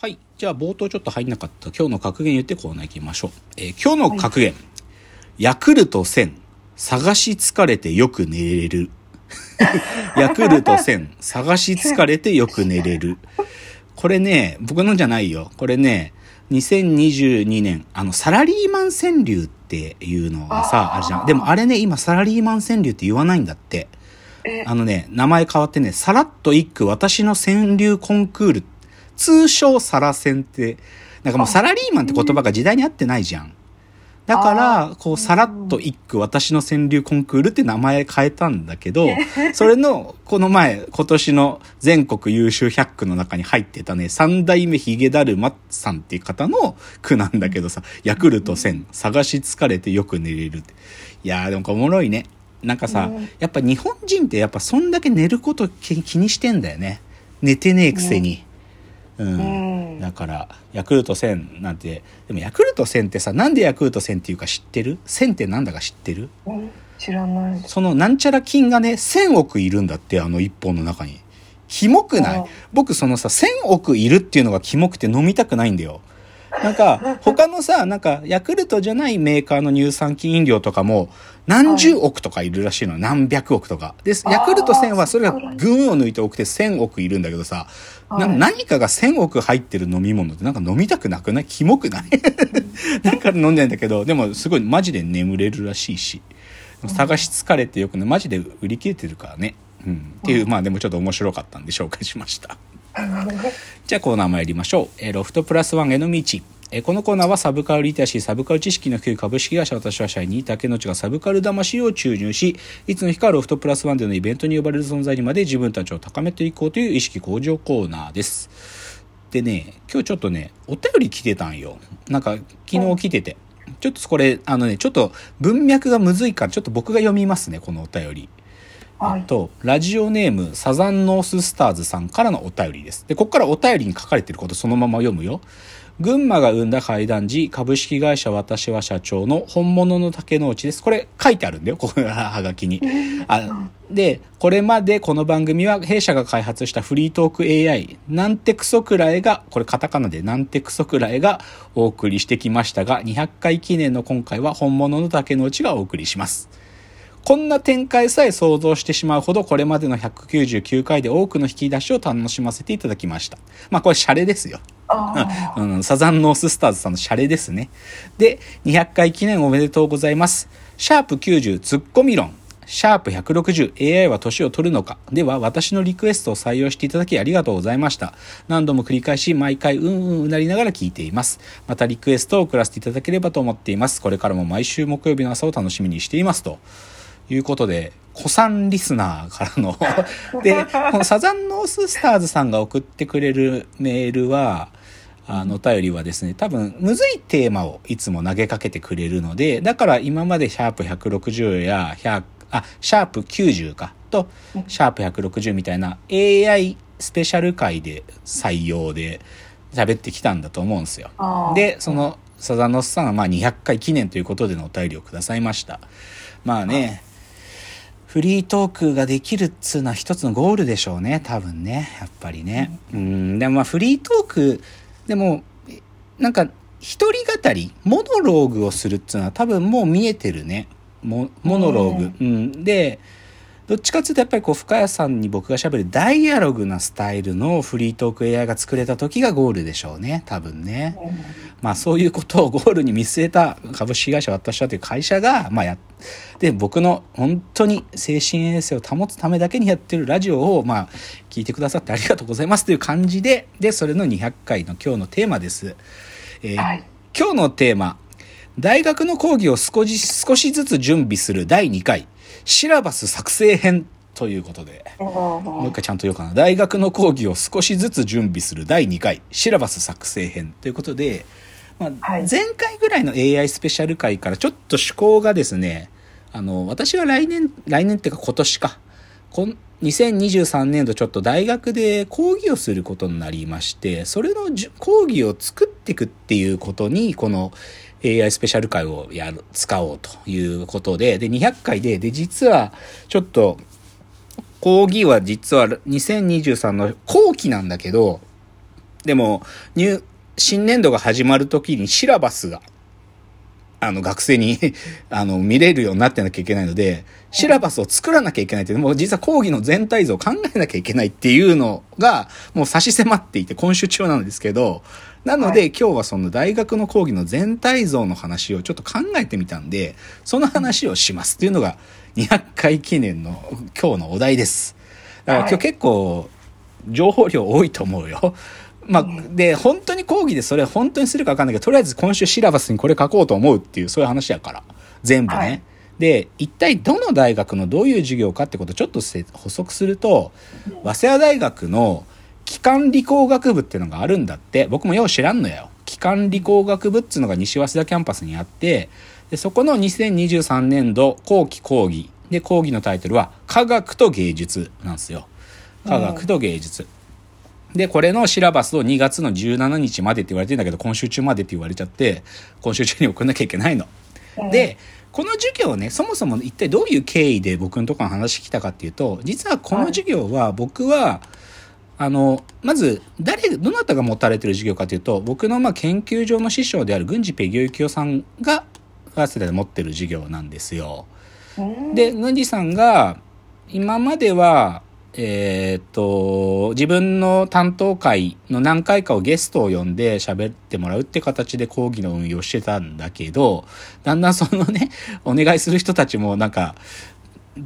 はい。じゃあ冒頭ちょっと入んなかった今日の格言言ってコーナー行きましょう。えー今日の格言。ヤクルト1000。探し疲れてよく寝れる。ヤクルト1000。探し疲れてよく寝れる。これね、僕のじゃないよ。これね、2022年、あの、サラリーマン川柳っていうのがさ、あるじゃん。でもあれね、今サラリーマン川柳って言わないんだって。あのね、名前変わってね、さらっと一句私の川柳コンクール、通称サラセンって、なんかもうサラリーマンって言葉が時代に合ってないじゃん。だから、こう、さらっと一句私の川柳コンクールって名前変えたんだけど、それの、この前、今年の全国優秀100句の中に入ってたね、三代目ヒゲダルマさんっていう方の句なんだけどさ、ヤクルト1000、探し疲れてよく寝れるって。いやー、でもこれおもろいね。なんかさ、やっぱ日本人ってやっぱそんだけ寝ること気気にしてんだよね。寝てねえくせに。うん。うんだから、ヤクルト1000なんて、でもヤクルト1000ってさ、なんでヤクルト1000っていうか知ってる ?1000 ってなんだか知ってる？うん知らない。そのなんちゃら菌がね、1000億いるんだって、あの一本の中に。キモくない？うん僕そのさ、1000億いるっていうのがキモくて飲みたくないんだよ。なんか、他のさ、なんか、ヤクルトじゃないメーカーの乳酸菌飲料とかも、何十億とかいるらしいの。何百億とか。で、ヤクルト1000はそれが群を抜いて多くて1000億いるんだけどさ、なはい何かが1000億入ってる飲み物ってなんか飲みたくなくない？キモくない？だから飲んでんだけど、でもすごいマジで眠れるらしいし、探し疲れてよくね、マジで売り切れてるからね。うん。っていう、まあでもちょっと面白かったんで紹介しました。じゃあコーナー参りましょう。えーロフトプラスワンへの道。えーこのコーナーはサブカルリテラシー、サブカル知識の低い株式会社私は社員に竹之内がサブカル魂を注入し、いつの日かロフトプラスワンでのイベントに呼ばれる存在にまで自分たちを高めていこうという意識向上コーナーです。でね、今日ちょっとね、お便り来てたんよ。なんか昨日来てて。ちょっとこれ、あのね、ちょっと文脈がむずいから、ちょっと僕が読みますね、このお便り。はい。と、ラジオネーム、サザンノーススターズさんからのお便りです。で、ここからお便りに書かれてることそのまま読むよ。群馬が生んだ怪談時、株式会社私は社長の本物の竹之内です。これ書いてあるんだよ、ここのはがきに。あで、これまでこの番組は弊社が開発したフリートーク AI、なんてクソくらいが、これカタカナでなんてクソくらいがお送りしてきましたが、200回記念の今回は本物の竹之内がお送りします。こんな展開さえ想像してしまうほど、これまでの199回で多くの引き出しを楽しませていただきました。まあこれシャレですよ。うん、サザンノーススターズさんのシャレですね。で、200回記念おめでとうございます。シャープ90ツッコミ論。シャープ 160AI は年を取るのかでは私のリクエストを採用していただきありがとうございました。何度も繰り返し毎回うんうんうなりながら聞いています。またリクエストを送らせていただければと思っています。これからも毎週木曜日の朝を楽しみにしていますと。いうことで、古参リスナーからの で、このサザンノーススターズさんが送ってくれるメールは、あの、お便りはですね、多分、むずいテーマをいつも投げかけてくれるので、だから今までシャープ160や100、あ、シャープ90か、と、シャープ160みたいな AI スペシャル回で採用で喋ってきたんだと思うんですよ。で、その、サザンノスさんはまあ200回記念ということでのお便りをくださいました。まあね、フリートークができるっつうのは一つのゴールでしょうね、多分ね、やっぱりね。うん、でもまあフリートーク、でも、なんか、一人語り、モノローグをするっつうのは多分もう見えてるね。モモノローグ。うん。で、どっちかっていうとやっぱりこう深谷さんに僕が喋るダイアログなスタイルのフリートーク AI が作れた時がゴールでしょうね。多分ね。まあそういうことをゴールに見据えた株式会社私はという会社がまあやで僕の本当に精神衛生を保つためだけにやってるラジオをまあ聞いてくださってありがとうございますという感じででそれの200回の今日のテーマです、えーはい。今日のテーマ。大学の講義を少し少しずつ準備する第2回シラバス作成編ということでもう一回ちゃんと言おうかな。大学の講義を少しずつ準備する第2回シラバス作成編ということで、まあはい。前回ぐらいの AI スペシャル回からちょっと趣向がですねあの私は来年来年っていうか今年か。こん2023年度ちょっと大学で講義をすることになりましてそれの講義を作っていくっていうことにこの AI スペシャル回をやる使おうということでで200回でで実はちょっと講義は実は2023の後期なんだけど、でも、新年度が始まるときにシラバスが、あの、学生に あの、見れるようになってなきゃいけないので、シラバスを作らなきゃいけないって、もう実は講義の全体像を考えなきゃいけないっていうのが、もう差し迫っていて、今週中なんですけど、なので、今日はその大学の講義の全体像の話をちょっと考えてみたんで、その話をしますっていうのが200回記念の今日のお題です。だから今日結構情報量多いと思うよ。まあ、で、本当に講義でそれ本当にするか分かんないけど、とりあえず今週シラバスにこれ書こうと思うっていう、そういう話やから。全部ね。はいで、一体どの大学のどういう授業かってことをちょっとせ補足すると、早稲田大学の機関理工学部っていうのがあるんだって、僕もよう知らんのよ。機関理工学部っていうのが西早稲田キャンパスにあって、でそこの2023年度後期講義。で、講義のタイトルは科学と芸術なんですよ。科学と芸術。で、これのシラバスを2月の17日までって言われてんだけど、今週中までって言われちゃって、今週中に送んなきゃいけないの。で、この授業ね、そもそも一体どういう経緯で僕のところの話来たかっていうと、実はこの授業は僕は、あの、まず、誰、どなたが持たれてる授業かというと、僕のまあ研究所の師匠である郡司ペギョユキオさんが、早稲田で持ってる授業なんですよ。うんで、郡司さんが、今までは、えーっと、自分の担当会の何回かをゲストを呼んで喋ってもらうって形で講義の運用してたんだけど、だんだんそのね、お願いする人たちもなんか、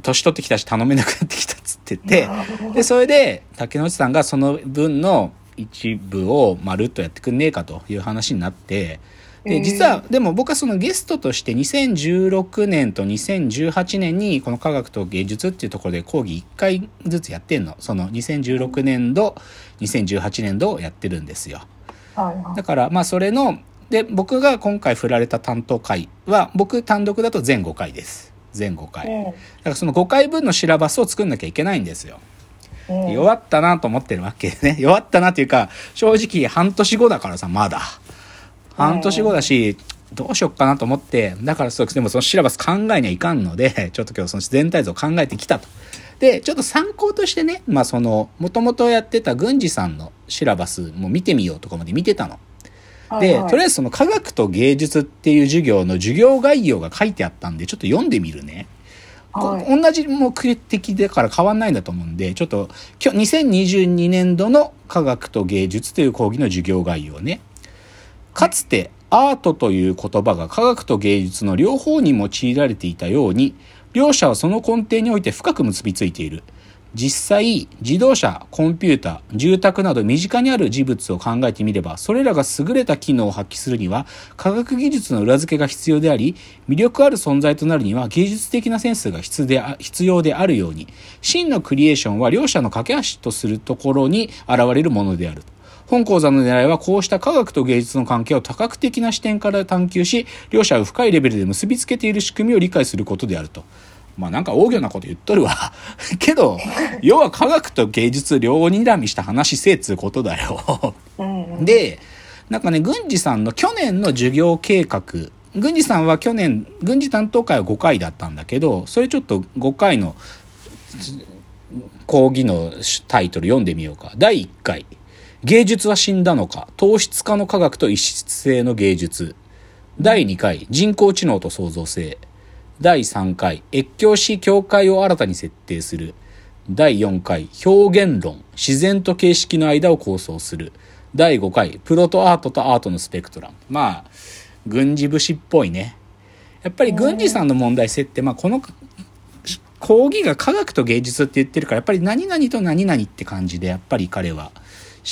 年取ってきたし頼めなくなってきたっつってて、で、それで、竹野内さんがその分の一部をまるっとやってくんねえかという話になって、で、えー実は、でも僕はそのゲストとして2016年と2018年にこの科学と芸術っていうところで講義1回ずつやってんの。その2016年度、2018年度をやってるんですよ。だから、まあそれの、で、僕が今回振られた担当回は、僕単独だと全5回です。全5回。だからその5回分のシラバスを作んなきゃいけないんですよ。うん弱ったなと思ってるわけでね。弱ったなっていうか、正直半年後だからさ、まだ。半年後だし、どうしよっかなと思って、だからそう、でもそのシラバス考えにはいかんので、ちょっと今日その全体像を考えてきたと。で、ちょっと参考としてね、まあその、もともとやってた郡司さんのシラバスも見てみようとかまで見てたの。で、とりあえずその科学と芸術っていう授業の授業概要が書いてあったんで、ちょっと読んでみるね。こはい同じ目的だから変わんないんだと思うんで、ちょっと今日2022年度の科学と芸術という講義の授業概要ね。かつてアートという言葉が科学と芸術の両方に用いられていたように、両者はその根底において深く結びついている。実際、自動車、コンピューター、住宅など身近にある事物を考えてみれば、それらが優れた機能を発揮するには、科学技術の裏付けが必要であり、魅力ある存在となるには芸術的なセンスが必であ必要であるように、真のクリエーションは両者の架け橋とするところに現れるものである。本講座の狙いはこうした科学と芸術の関係を多角的な視点から探求し、両者を深いレベルで結びつけている仕組みを理解することであると。まあなんか大行なこと言っとるわ。けど、要は科学と芸術両睨みした話せえっつうことだよ。うんで、なんかね、郡司さんの去年の授業計画、郡司さんは去年、郡司担当会は5回だったんだけど、それちょっと5回の講義のタイトル読んでみようか。第1回、芸術は死んだのか、糖質化の科学と異質性の芸術。第2回、人工知能と創造性。第3回、越境し境界を新たに設定する。第4回、表現論、自然と形式の間を構想する。第5回、プロとアートとアートのスペクトラム。まあ、軍事武士っぽいね。やっぱり軍事さんの問題性って、まあこの講義が科学と芸術って言ってるから、やっぱり何々と何々って感じで、やっぱり彼は思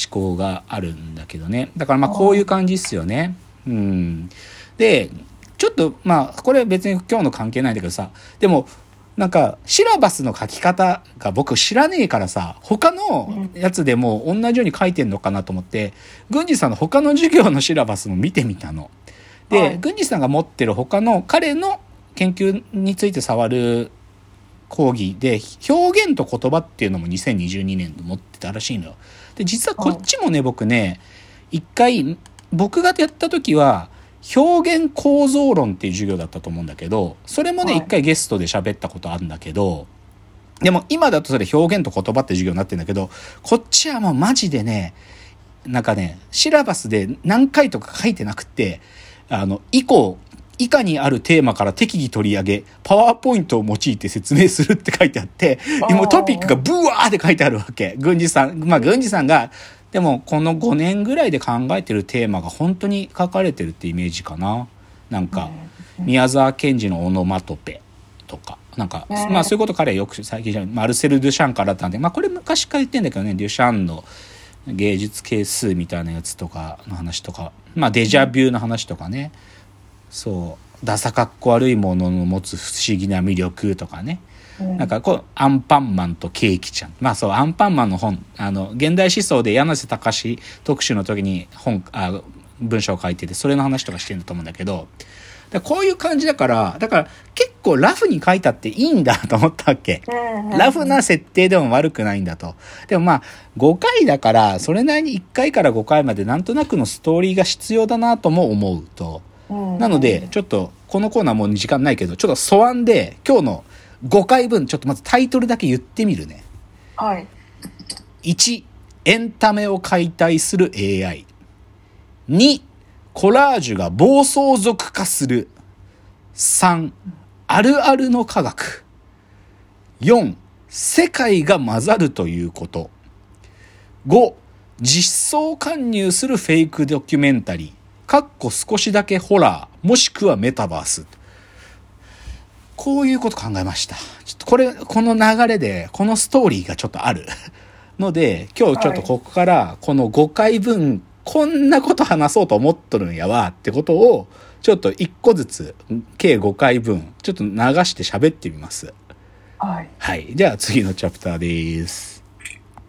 考があるんだけどね。だからまあこういう感じっすよね。うん。で、ちょっとまあ、これは別に今日の関係ないんだけどさ、でも、なんか、シラバスの書き方が僕知らねえからさ、他のやつでも同じように書いてんのかなと思って、郡司さんの他の授業のシラバスも見てみたの。で、はい郡司さんが持ってる他の彼の研究について触る講義で、表現と言葉っていうのも2022年で持ってたらしいのよ。で、実はこっちもね、僕ね、一回、僕がやった時は、表現構造論っていう授業だったと思うんだけど、それもね、はい一回ゲストで喋ったことあるんだけど、でも今だとそれ表現と言葉って授業になってるんだけど、こっちはもうマジでね、なんかね、シラバスで何回とか書いてなくて、あの、以降、以下にあるテーマから適宜取り上げ、パワーポイントを用いて説明するって書いてあって、あー今トピックがブワーって書いてあるわけ。軍事さん、まあ軍事さんが、でもこの5年ぐらいで考えてるテーマが本当に書かれてるってイメージかな。なんか、宮沢賢治のオノマトペとか、なんか、ねまあそういうこと彼はよく最近じゃマルセル・デュシャンからだったんで、まあこれ昔から言ってんだけどね、デュシャンの芸術係数みたいなやつとかの話とか、まあデジャビューの話とかね、そう、ダサかっこ悪いものの持つ不思議な魅力とかね、うんなんかこう、アンパンマンとケーキちゃん。まあそう、アンパンマンの本、あの、現代思想で柳瀬隆特集の時に本、あ文章を書いてて、それの話とかしてると思うんだけど、だこういう感じだから、だから結構ラフに書いたっていいんだと思ったわけ。ラフな設定でも悪くないんだと。でもまあ、5回だから、それなりに1回から5回までなんとなくのストーリーが必要だなとも思うと。うんなので、ちょっと、このコーナーもう時間ないけど、ちょっと素案で、今日の5回分、ちょっとまずタイトルだけ言ってみるね。はい。1、エンタメを解体する AI。2、コラージュが暴走族化する。3、あるあるの科学。4、世界が混ざるということ。5、実装勧入するフェイクドキュメンタリー。かっこ少しだけホラー、もしくはメタバース。こういうこと考えました。ちょっとこれ、この流れで、このストーリーがちょっとある。ので、今日ちょっとここから、この5回分、こんなこと話そうと思っとるんやわ、ってことを、ちょっと1個ずつ、計5回分、ちょっと流して喋ってみます。はい。はい。じゃあ次のチャプターです。